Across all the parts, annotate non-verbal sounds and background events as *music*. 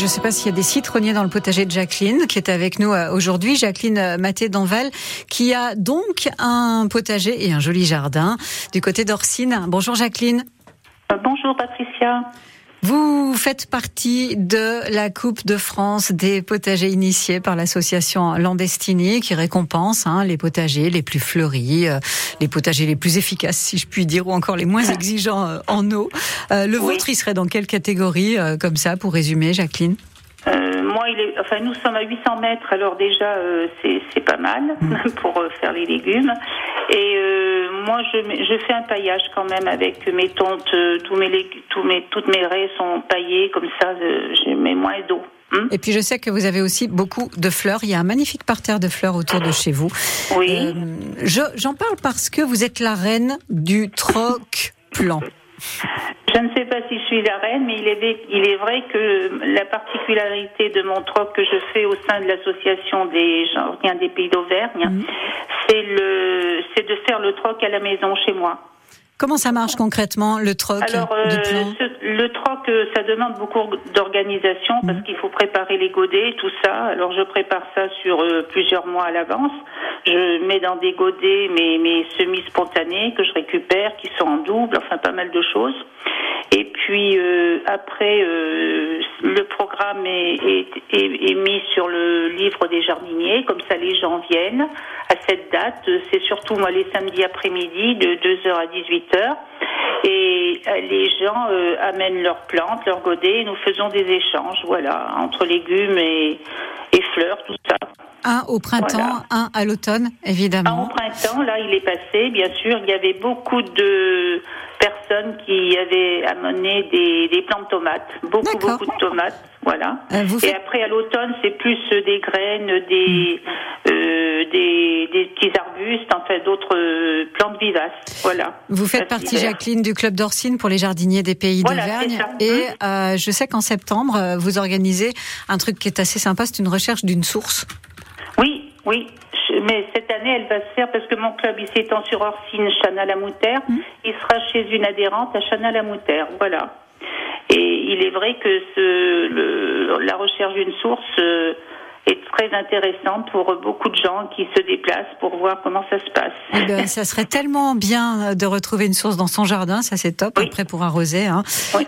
Je ne sais pas s'il y a des citronniers dans le potager de Jacqueline qui est avec nous euh, aujourd'hui. Jacqueline euh, Maté d'Anval qui a donc un potager et un joli jardin du côté d'Orsine. Bonjour Jacqueline. Euh, bonjour Patricia. Vous faites partie de la Coupe de France des potagers initiés par l'association Landestini qui récompense hein, les potagers les plus fleuris, les potagers les plus efficaces si je puis dire, ou encore les moins *laughs* exigeants en eau. le vôtre, il serait dans quelle catégorie comme ça pour résumer, Jacqueline? Euh, moi, il est, enfin, nous sommes à 800 mètres, alors déjà, euh, c'est pas mal mm. *laughs* pour euh, faire les légumes. Et euh, moi, je, je fais un paillage quand même avec mes tontes, tous mes, tous mes, toutes mes raies sont paillées, comme ça, je mets moins d'eau. Hmm. Et puis je sais que vous avez aussi beaucoup de fleurs. Il y a un magnifique parterre de fleurs autour de chez vous. Oui. J'en parle parce que vous êtes la reine du troc plan. Je ne sais si je suis la reine, mais il est, il est vrai que la particularité de mon troc que je fais au sein de l'association des Georgiens des Pays d'Auvergne, c'est le, c'est de faire le troc à la maison chez moi. Comment ça marche concrètement le troc Alors, euh, le troc, euh, ça demande beaucoup d'organisation parce mm. qu'il faut préparer les godets, tout ça. Alors, je prépare ça sur euh, plusieurs mois à l'avance. Je mets dans des godets mes, mes semis spontanés que je récupère, qui sont en double, enfin pas mal de choses. Et puis euh, après, euh, le programme est, est, est, mis sur le livre des jardiniers, comme ça les gens viennent à cette date. C'est surtout moi les samedis après-midi de 2h à 18h. Et euh, les gens amènent leurs plantes, leurs godets, et nous faisons des échanges, voilà, entre légumes et, et fleurs, tout ça. Un au printemps, un à l'automne, évidemment. Un au printemps, là, il est passé, bien sûr. Il y avait beaucoup de personnes qui avaient amené des, des plants de tomates, beaucoup, beaucoup de tomates, voilà. Euh, et après, à l'automne, c'est plus des graines, des, euh, des, des, petits arbustes, en fait, d'autres euh, plantes vivaces, voilà. Vous faites partie, Jacqueline, du club d'Orsine pour les jardiniers des pays d'Auvergne. Et euh, je sais qu'en septembre, vous organisez un truc qui est assez sympa, c'est une recherche d'une source. Oui, oui. Mais cette année, elle va se faire parce que mon club, il s'étend sur Orsine, Chana la Moutère. Mmh. Il sera chez une adhérente à Chana la Moutère. Voilà. Et il est vrai que ce, le, la recherche d'une source euh, est très intéressante pour beaucoup de gens qui se déplacent pour voir comment ça se passe. Eh ben, ça serait tellement bien de retrouver une source dans son jardin, ça c'est top, après pour arroser. Hein.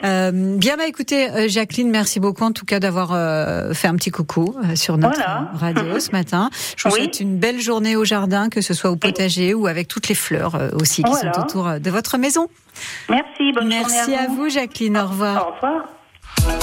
Euh, bien, bah écoutez, euh, Jacqueline, merci beaucoup en tout cas d'avoir euh, fait un petit coucou sur notre radio *laughs* ce matin. Je vous souhaite une belle journée au jardin, que ce soit au potager ou avec toutes les fleurs aussi qui sont autour de votre maison. Merci, bonne merci journée. Merci à, vous. Jacqueline, au revoir. Au revoir.